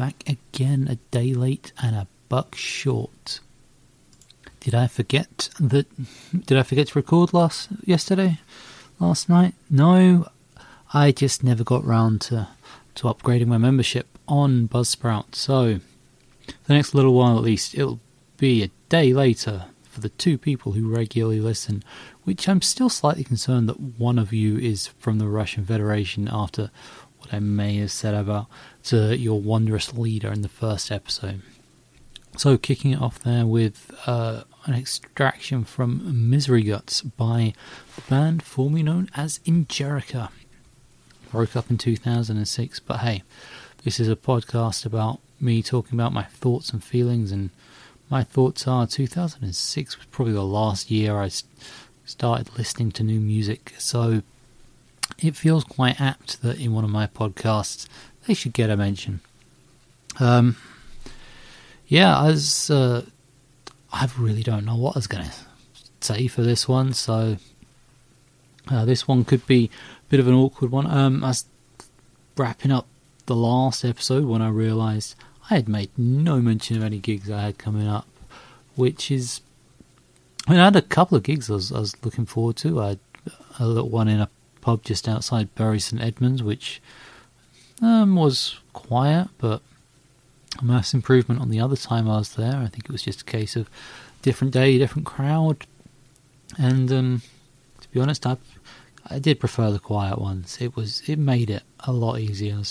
back again, a day late and a buck short. Did I forget that? Did I forget to record last yesterday, last night? No, I just never got round to to upgrading my membership on Buzzsprout. So, the next little while at least, it'll be a day later for the two people who regularly listen. Which I'm still slightly concerned that one of you is from the Russian Federation after what I may have said about to your wondrous leader in the first episode. So, kicking it off there with uh, an extraction from Misery Guts by the band formerly known as Engerica. Broke up in 2006, but hey, this is a podcast about me talking about my thoughts and feelings, and my thoughts are 2006 was probably the last year I started listening to new music, so it feels quite apt that in one of my podcasts they should get a mention. Um, yeah, as uh, I really don't know what I was going to say for this one, so uh, this one could be a bit of an awkward one. Um, I was wrapping up the last episode when I realised I had made no mention of any gigs I had coming up, which is. I, mean, I had a couple of gigs I was, I was looking forward to. I had a little one in a pub just outside Bury St Edmunds, which um, was quiet, but a mass improvement on the other time I was there. I think it was just a case of different day, different crowd, and um, to be honest, I I did prefer the quiet ones. It was it made it a lot easier. I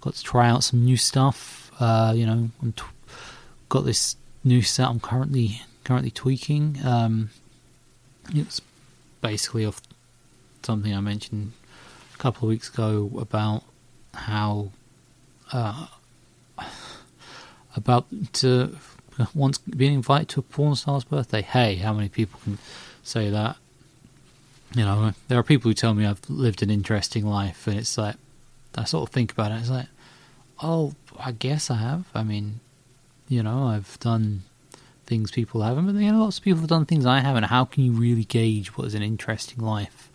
got to try out some new stuff. Uh, you know, I'm t- got this new set I'm currently currently tweaking. Um, it's basically off something I mentioned a couple of weeks ago about how uh, about to once being invited to a porn star's birthday. Hey, how many people can say that? You know, there are people who tell me I've lived an interesting life, and it's like I sort of think about it. It's like, oh, I guess I have. I mean, you know, I've done things people haven't, but lots of people have done things I haven't. How can you really gauge what is an interesting life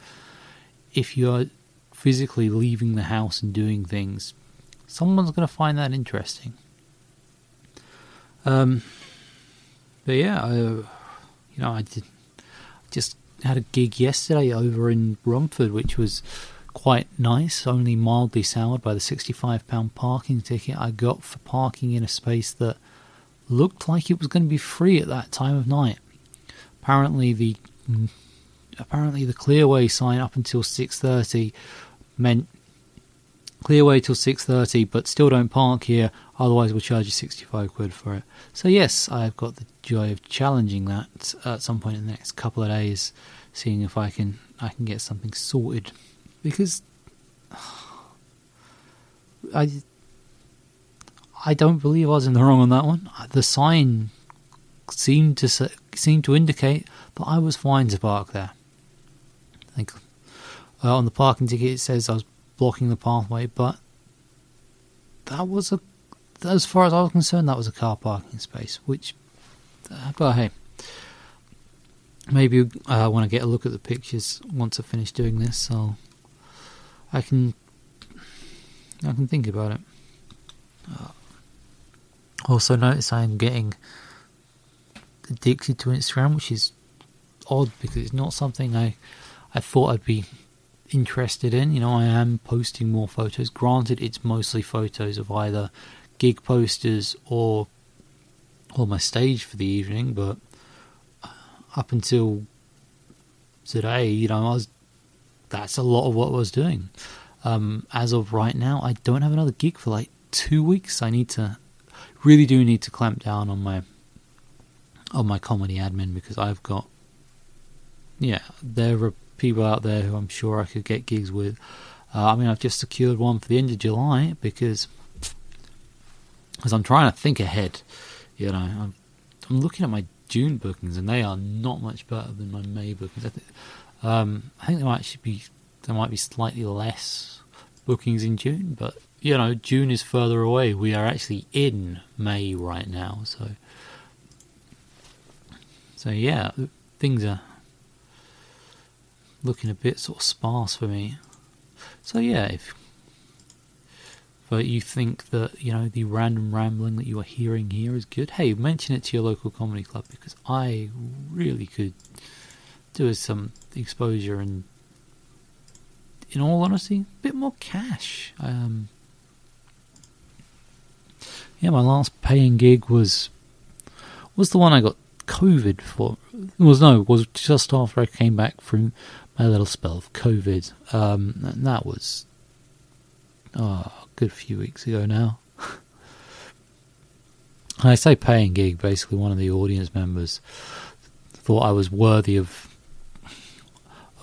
if you're physically leaving the house and doing things? Someone's going to find that interesting. Um, but yeah, I, you know, I did just had a gig yesterday over in Romford, which was quite nice, only mildly soured by the £65 parking ticket I got for parking in a space that looked like it was going to be free at that time of night. Apparently the apparently the clearway sign up until 6:30 meant clearway till 6:30 but still don't park here otherwise we'll charge you 65 quid for it. So yes, I've got the joy of challenging that at some point in the next couple of days seeing if I can I can get something sorted because I I don't believe I was in the wrong on that one. The sign seemed to seemed to indicate that I was fine to park there. I uh, on the parking ticket it says I was blocking the pathway, but that was a as far as I was concerned that was a car parking space. Which, uh, but hey, maybe I uh, want to get a look at the pictures once I finish doing this, so I can I can think about it. Uh, also, notice I'm getting addicted to Instagram, which is odd because it's not something I I thought I'd be interested in. You know, I am posting more photos. Granted, it's mostly photos of either gig posters or or my stage for the evening, but up until today, you know, I was that's a lot of what I was doing. Um, as of right now, I don't have another gig for like two weeks. I need to really do need to clamp down on my on my comedy admin because I've got yeah, there are people out there who I'm sure I could get gigs with. Uh, I mean, I've just secured one for the end of July because because I'm trying to think ahead. You know, I'm, I'm looking at my June bookings and they are not much better than my May bookings. I think, um, I think there might actually be there might be slightly less bookings in June, but you know, June is further away. We are actually in May right now, so so yeah, things are looking a bit sort of sparse for me. So yeah, if but you think that you know the random rambling that you are hearing here is good, hey, mention it to your local comedy club because I really could do with some exposure and, in all honesty, a bit more cash. Um, yeah, my last paying gig was was the one I got COVID for. It was no, was just after I came back from my little spell of COVID. Um, and that was oh, a good few weeks ago now. I say paying gig, basically one of the audience members thought I was worthy of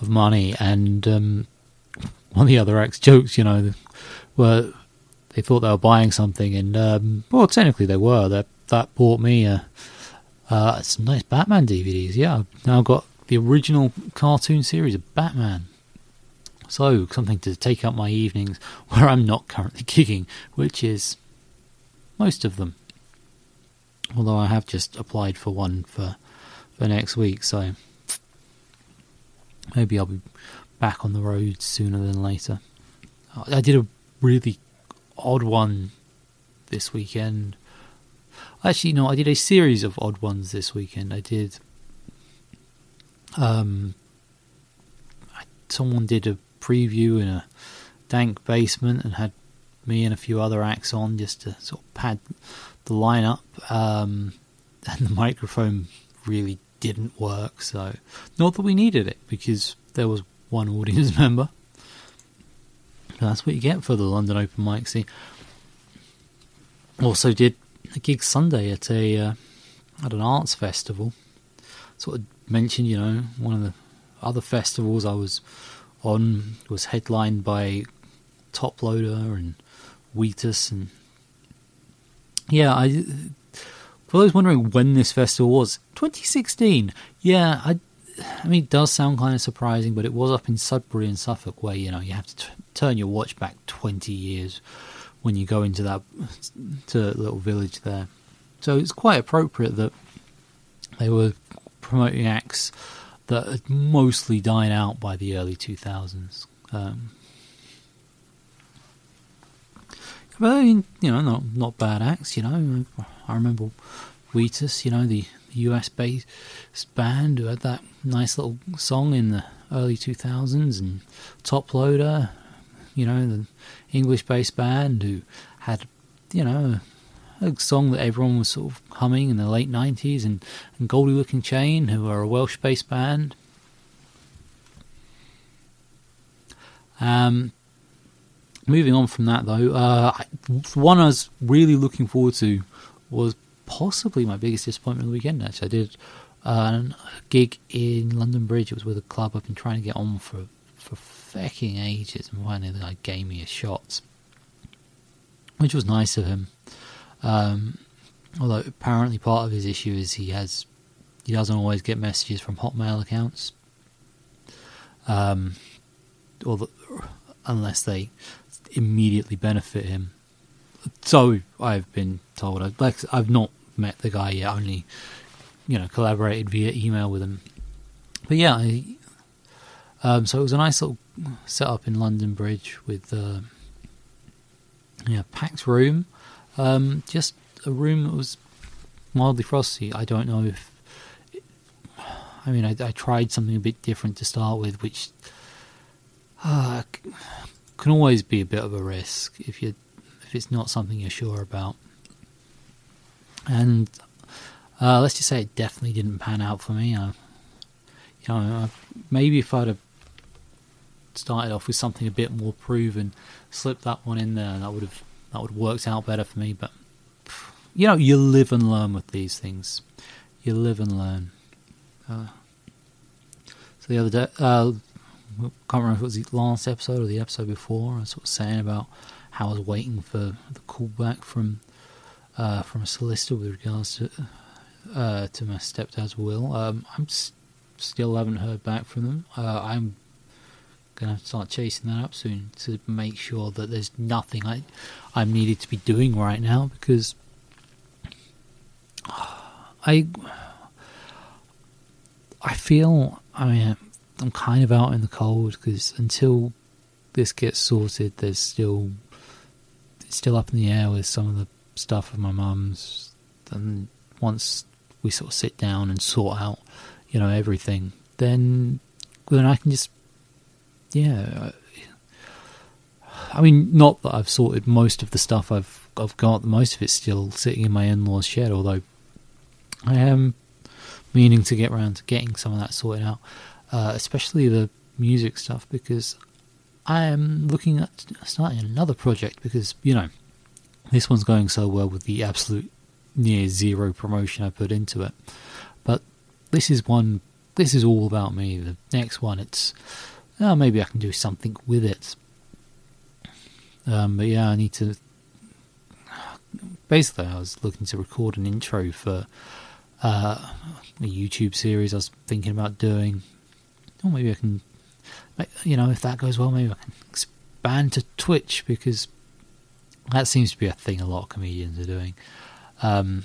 of money, and um, one of the other acts jokes, you know, were they thought they were buying something, and um, well, technically they were. That that bought me a, uh, some nice Batman DVDs. Yeah, I've now got the original cartoon series of Batman. So something to take up my evenings where I'm not currently gigging, which is most of them. Although I have just applied for one for for next week, so maybe I'll be back on the road sooner than later. I did a really odd one this weekend. Actually, no, I did a series of odd ones this weekend. I did. Um, someone did a preview in a dank basement and had me and a few other acts on just to sort of pad the lineup. Um, and the microphone really didn't work, so not that we needed it because there was one audience member. That's what you get for the London Open Mic scene. Also did a gig Sunday at a uh, at an arts festival. Sort of mentioned, you know, one of the other festivals I was on was headlined by Toploader and Wheatus and yeah, I for those wondering when this festival was, 2016. Yeah, I I mean, it does sound kind of surprising, but it was up in Sudbury in Suffolk, where you know you have to t- turn your watch back twenty years when you go into that to little village there. So it's quite appropriate that they were promoting acts that had mostly died out by the early two thousands. Um, but I mean, you know, not not bad acts. You know, I remember Wheatus, you know, the US based band who had that nice little song in the early 2000s, and Toploader, you know, the English based band who had, you know, a song that everyone was sort of humming in the late 90s, and, and Goldie Lookin Chain, who are a Welsh based band. Um, moving on from that, though, uh, one I was really looking forward to was possibly my biggest disappointment of the weekend. Actually, I did uh, a gig in London Bridge. It was with a club I've been trying to get on for for fucking ages, and finally the guy gave me a shot, which was nice of him. Um, although apparently part of his issue is he has he doesn't always get messages from Hotmail accounts, um, or the, unless they immediately benefit him. So I've been told. I've, like, I've not met the guy yet, only you know collaborated via email with him. But yeah, I, um, so it was a nice little setup in London Bridge with uh, yeah packed room, um, just a room that was mildly frosty. I don't know if I mean I, I tried something a bit different to start with, which uh, can always be a bit of a risk if you if it's not something you're sure about and uh, let's just say it definitely didn't pan out for me. Uh, you know, maybe if I'd have started off with something a bit more proven, slipped that one in there, that would have that would have worked out better for me. But you know, you live and learn with these things. You live and learn. Uh, so the other day, uh, can't remember if it was the last episode or the episode before. I was sort of saying about how I was waiting for the callback from uh, from a solicitor with regards to uh, to my stepdad's will. Um, I'm s- still haven't heard back from them. Uh, I'm gonna start chasing that up soon to make sure that there's nothing I I'm needed to be doing right now because I I feel I mean I'm kind of out in the cold because until this gets sorted, there's still it's still up in the air with some of the stuff of my mum's. And once we sort of sit down and sort out, you know, everything, then then I can just, yeah. I mean, not that I've sorted most of the stuff I've I've got. Most of it's still sitting in my in-laws' shed, although I am meaning to get around to getting some of that sorted out, uh, especially the music stuff, because I am looking at starting another project because you know this one's going so well with the absolute near zero promotion I put into it, but this is one. This is all about me. The next one, it's oh, maybe I can do something with it. Um, but yeah, I need to. Basically, I was looking to record an intro for uh, a YouTube series I was thinking about doing. Or maybe I can, you know, if that goes well, maybe I can expand to Twitch because that seems to be a thing a lot of comedians are doing. Um,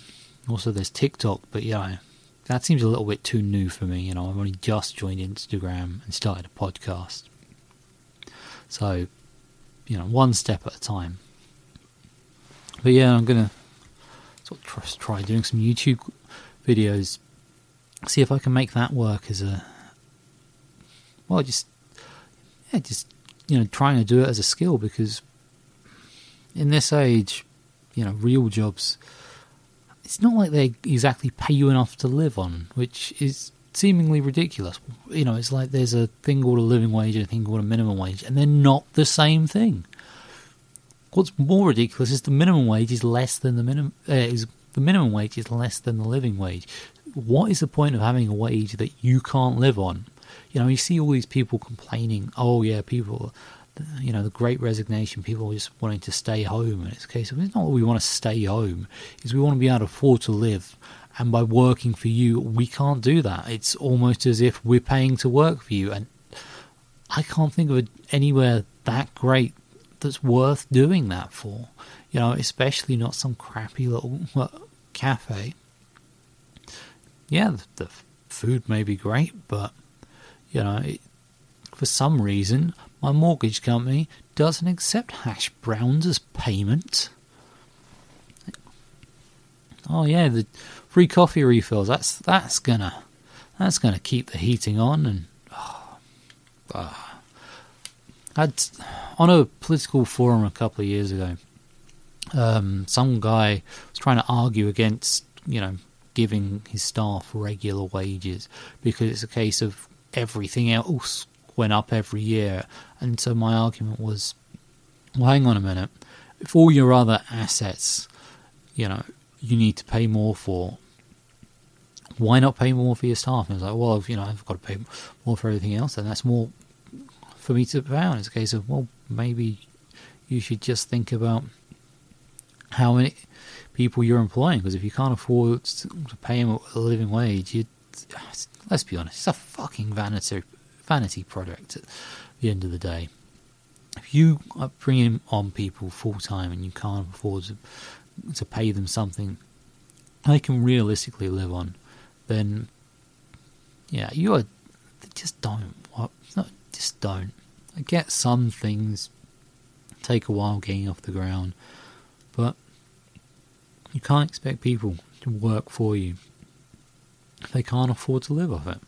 also, there's TikTok, but yeah, that seems a little bit too new for me. You know, I've only just joined Instagram and started a podcast. So, you know, one step at a time. But yeah, I'm gonna sort of try doing some YouTube videos, see if I can make that work as a well, just yeah, just you know, trying to do it as a skill because in this age, you know, real jobs, it's not like they exactly pay you enough to live on, which is seemingly ridiculous. You know, it's like there's a thing called a living wage and a thing called a minimum wage, and they're not the same thing. What's more ridiculous is the minimum wage is less than the minimum uh, is the minimum wage is less than the living wage. What is the point of having a wage that you can't live on? You know, you see all these people complaining, oh, yeah, people, you know, the great resignation, people just wanting to stay home. And it's a case of, it's not that we want to stay home, is we want to be able to afford to live. And by working for you, we can't do that. It's almost as if we're paying to work for you. And I can't think of anywhere that great that's worth doing that for. You know, especially not some crappy little cafe. Yeah, the, food may be great, but you know, it, for some reason, my mortgage company doesn't accept hash browns as payment. Oh yeah, the free coffee refills. That's that's gonna that's gonna keep the heating on and. Oh, oh. I'd on a political forum a couple of years ago um, some guy was trying to argue against, you know, giving his staff regular wages because it's a case of everything else went up every year. And so my argument was, well, hang on a minute. If all your other assets, you know, you need to pay more for, why not pay more for your staff? And I was like, well, if, you know, I've got to pay more for everything else, and that's more for me to pay out. It's a case of, well, maybe you should just think about how many people you're employing. Because if you can't afford to pay them a living wage, you let's be honest, it's a fucking vanity vanity project at the end of the day. If you uh, are bringing on people full time and you can't afford to, to pay them something they can realistically live on, then yeah, you are just don't. Uh, what? No, just don't. I get some things take a while getting off the ground, but you can't expect people to work for you if they can't afford to live off it.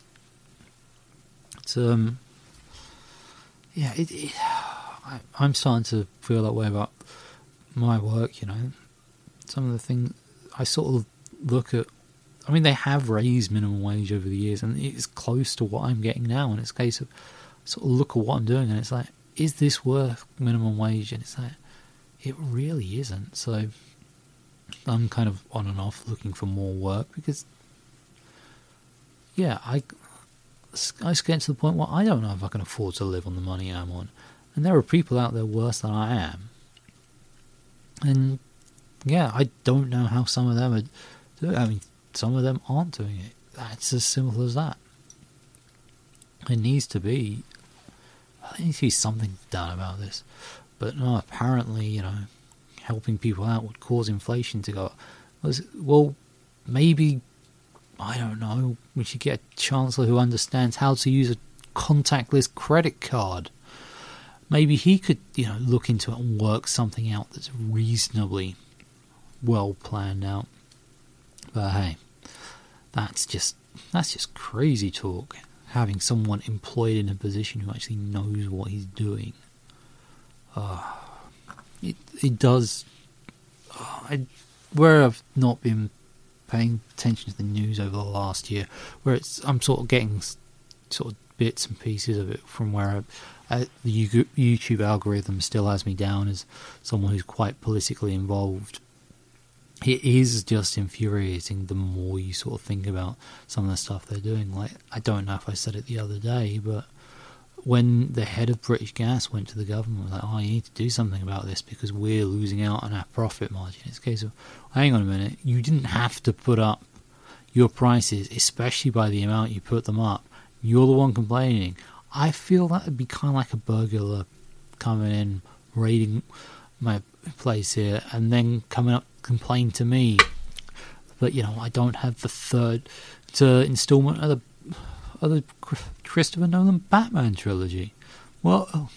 It's um, yeah, it, it, I, I'm starting to feel that way about my work. You know, some of the things I sort of look at. I mean, they have raised minimum wage over the years, and it's close to what I'm getting now. And it's a case of sort of look at what I'm doing, and it's like, is this worth minimum wage? And it's like, it really isn't. So I'm kind of on and off looking for more work because, yeah, I, I just get to the point where I don't know if I can afford to live on the money I'm on. And there are people out there worse than I am. And, yeah, I don't know how some of them are doing I mean, some of them aren't doing it. That's as simple as that. It needs to be, there needs to be something done about this. But no, apparently, you know, helping people out would cause inflation to go up. Well, maybe, I don't know, we should get a chancellor who understands how to use a contactless credit card. maybe he could, you know, look into it and work something out that's reasonably well planned out. But hey, that's just that's just crazy talk. Having someone employed in a position who actually knows what he's doing. Uh, it it does. Uh, I, where I've not been paying attention to the news over the last year, where it's I'm sort of getting sort of bits and pieces of it from where I, uh, the YouTube algorithm still has me down as someone who's quite politically involved. It is just infuriating the more you sort of think about some of the stuff they're doing. Like I don't know if I said it the other day, but when the head of British Gas went to the government, was like, "Oh, you need to do something about this because we're losing out on our profit margin." It's a case of, hang on a minute, you didn't have to put up your prices, especially by the amount you put them up. You're the one complaining. I feel that would be kind of like a burglar coming in, raiding my place here, and then coming up complain to me. But you know, I don't have the third to installment of the of the Christopher Nolan Batman trilogy. Well,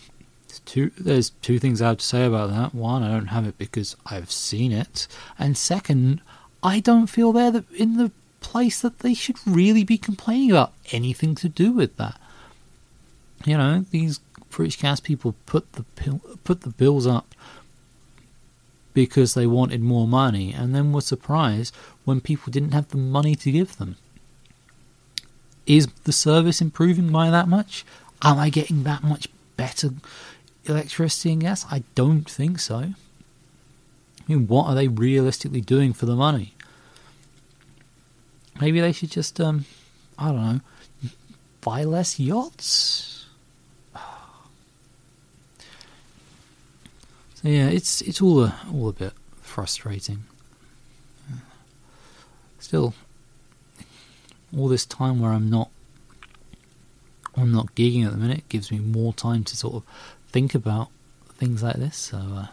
two, there's two things I have to say about that. One, I don't have it because I've seen it, and second, I don't feel they're in the place that they should really be complaining about anything to do with that. You know, these British Gas people put the put the bills up because they wanted more money, and then were surprised when people didn't have the money to give them. Is the service improving by that much? Am I getting that much better electricity and gas? I don't think so. I mean, what are they realistically doing for the money? Maybe they should just, um, I don't know, buy less yachts. So yeah, it's it's all a all a bit frustrating. Still, all this time where I'm not I'm not gigging at the minute gives me more time to sort of think about things like this. So uh,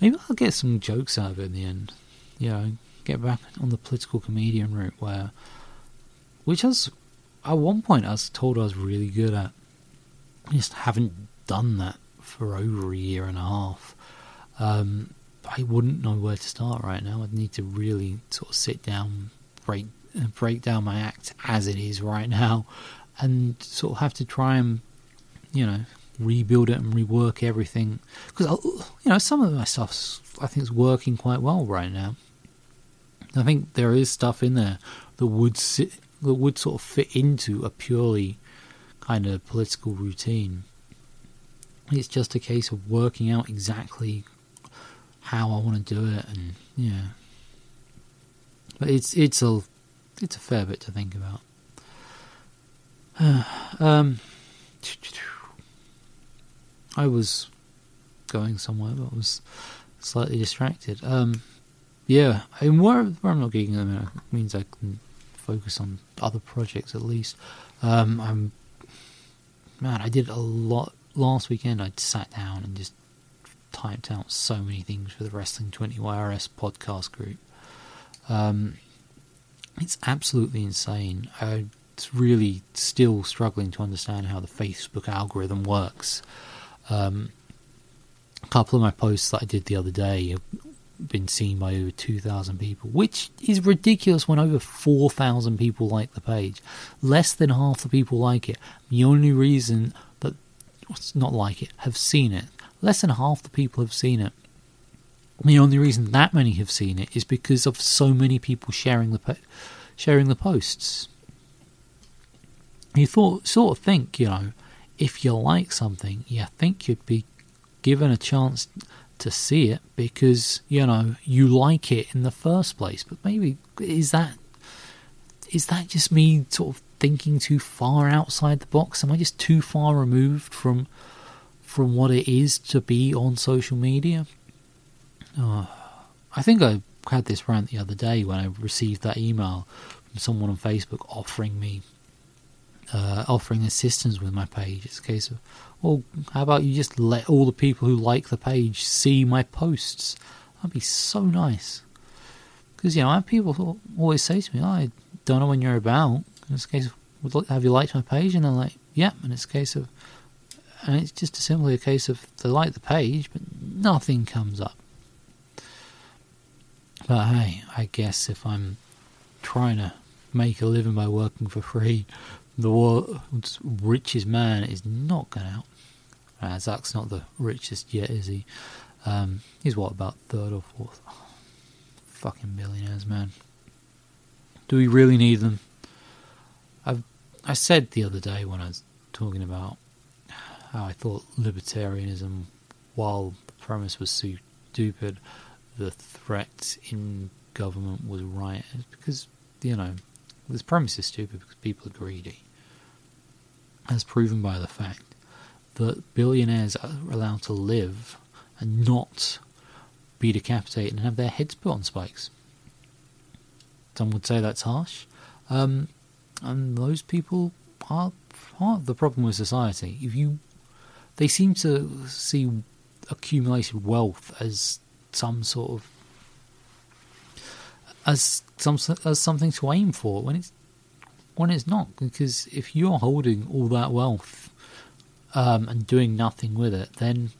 maybe I'll get some jokes out of it in the end. You know, get back on the political comedian route where, which was at one point I was told I was really good at. I just haven't done that for over a year and a half. Um, I wouldn't know where to start right now. I'd need to really sort of sit down, break break down my act as it is right now, and sort of have to try and you know rebuild it and rework everything because uh, you know some of my stuff I think is working quite well right now. I think there is stuff in there that would sit, that would sort of fit into a purely kind of political routine. It's just a case of working out exactly how I want to do it, and yeah. But it's it's a it's a fair bit to think about. um, I was going somewhere, but was slightly distracted. Um, yeah, I mean, where, I'm not getting them means I can focus on other projects at least. Um, I'm man, I did a lot last weekend. I sat down and just typed out so many things for the Wrestling 20 YRS podcast group. Um, it's absolutely insane. I'm really still struggling to understand how the Facebook algorithm works. Um, a couple of my posts that I did the other day have been seen by over 2,000 people, which is ridiculous when over 4,000 people like the page. Less than half the people like it. The only reason that, not like it, have seen it. Less than half the people have seen it. The only reason that many have seen it is because of so many people sharing the po- sharing the posts. You thought, sort of think, you know, if you like something, you think you'd be given a chance to see it because you know you like it in the first place. But maybe is that is that just me sort of thinking too far outside the box? Am I just too far removed from from what it is to be on social media? Oh, I think I had this rant the other day when I received that email from someone on Facebook offering me uh, offering assistance with my page. It's a case of, well, how about you just let all the people who like the page see my posts? That'd be so nice. Because, you know, I have people always say to me, oh, I don't know when you're about. In this case, have you liked my page? And they're like, yeah. And it's a case of, and it's just simply a case of they like the page, but nothing comes up. But hey, I guess if I'm trying to make a living by working for free, the world's richest man is not going out. Uh, Zuck's not the richest yet, is he? Um, he's what, about third or fourth? Oh, fucking billionaires, man. Do we really need them? I've, I said the other day when I was talking about how I thought libertarianism, while the premise was stupid, the threat in government was right. Because, you know, this premise is stupid because people are greedy. As proven by the fact that billionaires are allowed to live and not be decapitated and have their heads put on spikes. Some would say that's harsh. Um, and those people are part of the problem with society. If you, they seem to see accumulated wealth as some sort of as some as something to aim for when it's when it's not. Because if you're holding all that wealth um, and doing nothing with it, then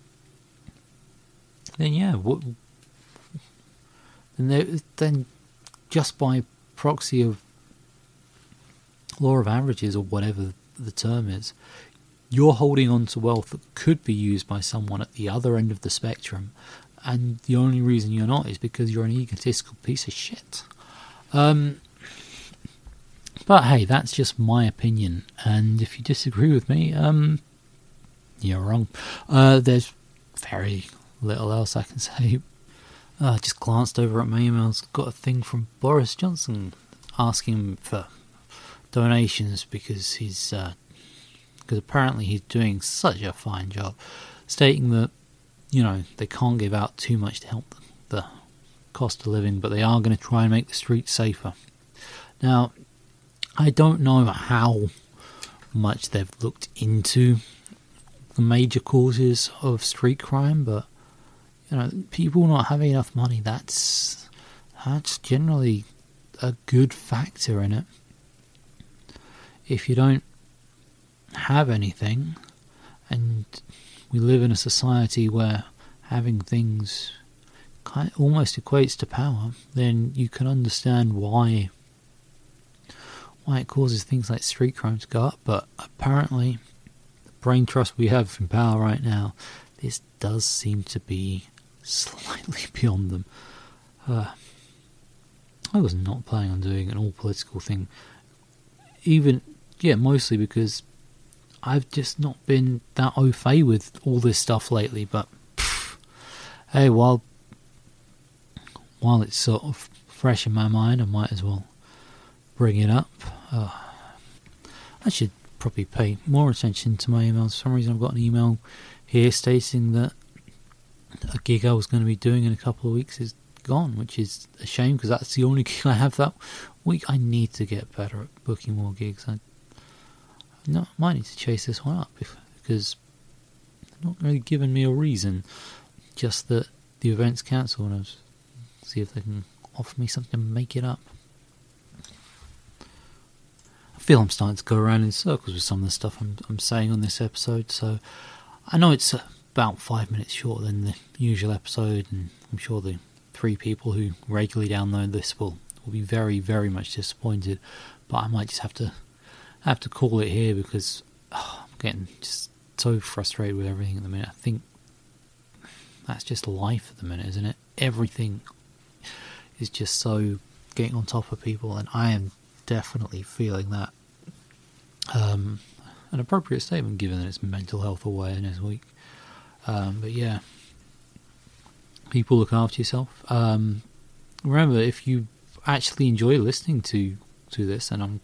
then yeah, what, then then just by proxy of law of averages or whatever the term is, you're holding on to wealth that could be used by someone at the other end of the spectrum, and the only reason you're not is because you're an egotistical piece of shit. Um, but hey, that's just my opinion, and if you disagree with me, um, you're wrong. Uh, there's very little else I can say. Uh, I just glanced over at my emails. Got a thing from Boris Johnson asking for donations because he's because uh, apparently he's doing such a fine job, stating that you know they can't give out too much to help the cost of living, but they are going to try and make the streets safer. Now, I don't know how much they've looked into the major causes of street crime, but you know, people not having enough money, that's that's generally a good factor in it. If you don't have anything, and we live in a society where having things kind of almost equates to power, then you can understand why why it causes things like street crime to go up. But apparently, the brain trust we have in power right now, this does seem to be slightly beyond them. Uh, I was not planning on doing an all political thing. Even, yeah, mostly because I've just not been that au fait with all this stuff lately. But pff, hey, while while it's sort of fresh in my mind, I might as well bring it up. I should probably pay more attention to my emails. For some reason, I've got an email here stating that a gig I was going to be doing in a couple of weeks is gone, which is a shame because that's the only gig I have that week. I need to get better at booking more gigs. I, no, I might need to chase this one up if, because they're not really giving me a reason. Just that the event's cancelled, and I'll see if they can offer me something to make it up. I feel I'm starting to go around in circles with some of the stuff I'm, I'm saying on this episode, so I know it's. About five minutes shorter than the usual episode, and I'm sure the three people who regularly download this will will be very, very much disappointed. But I might just have to have to call it here because oh, I'm getting just so frustrated with everything at the minute. I think that's just life at the minute, isn't it? Everything is just so getting on top of people, and I am definitely feeling that. Um, an appropriate statement given that it's Mental Health Awareness Week. Um, but yeah, people look after yourself. Um, remember, if you actually enjoy listening to to this, and I'm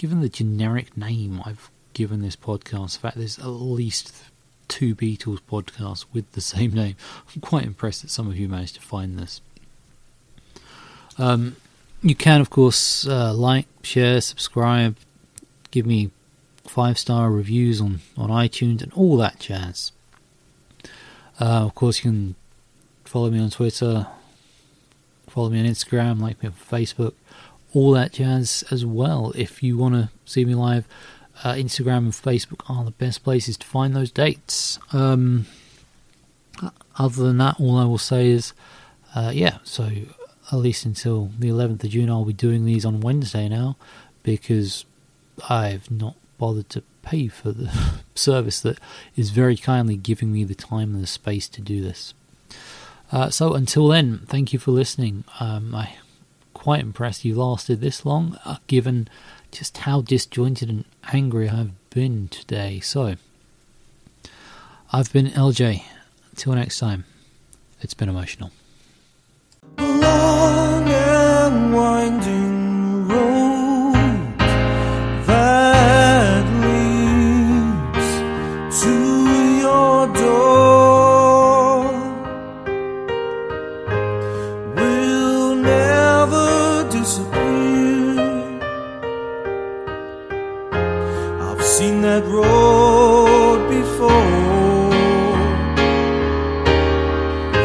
given the generic name I've given this podcast, in fact, there's at least two Beatles podcasts with the same name. I'm quite impressed that some of you managed to find this. Um, you can, of course, uh, like, share, subscribe, give me five star reviews on, on iTunes, and all that jazz. Uh, of course, you can follow me on Twitter, follow me on Instagram, like me on Facebook, all that jazz as well. If you want to see me live, uh, Instagram and Facebook are the best places to find those dates. Um, other than that, all I will say is, uh, yeah, so at least until the 11th of June, I'll be doing these on Wednesday now because I've not bothered to pay for the service that is very kindly giving me the time and the space to do this. Uh, so until then, thank you for listening. Um, I'm quite impressed you lasted this long, uh, given just how disjointed and angry I've been today. So, I've been El J. Until next time, it's been emotional. Long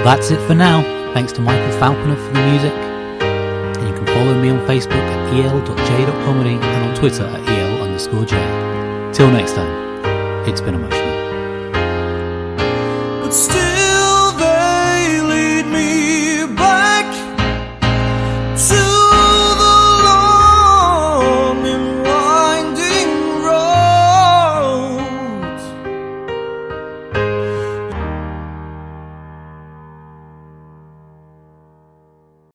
That's it for now. Thanks to Michael Falconer for the music. And you can follow me on Facebook at el.j.comedy and on Twitter at el underscore j. Till next time, it's been emotional. but still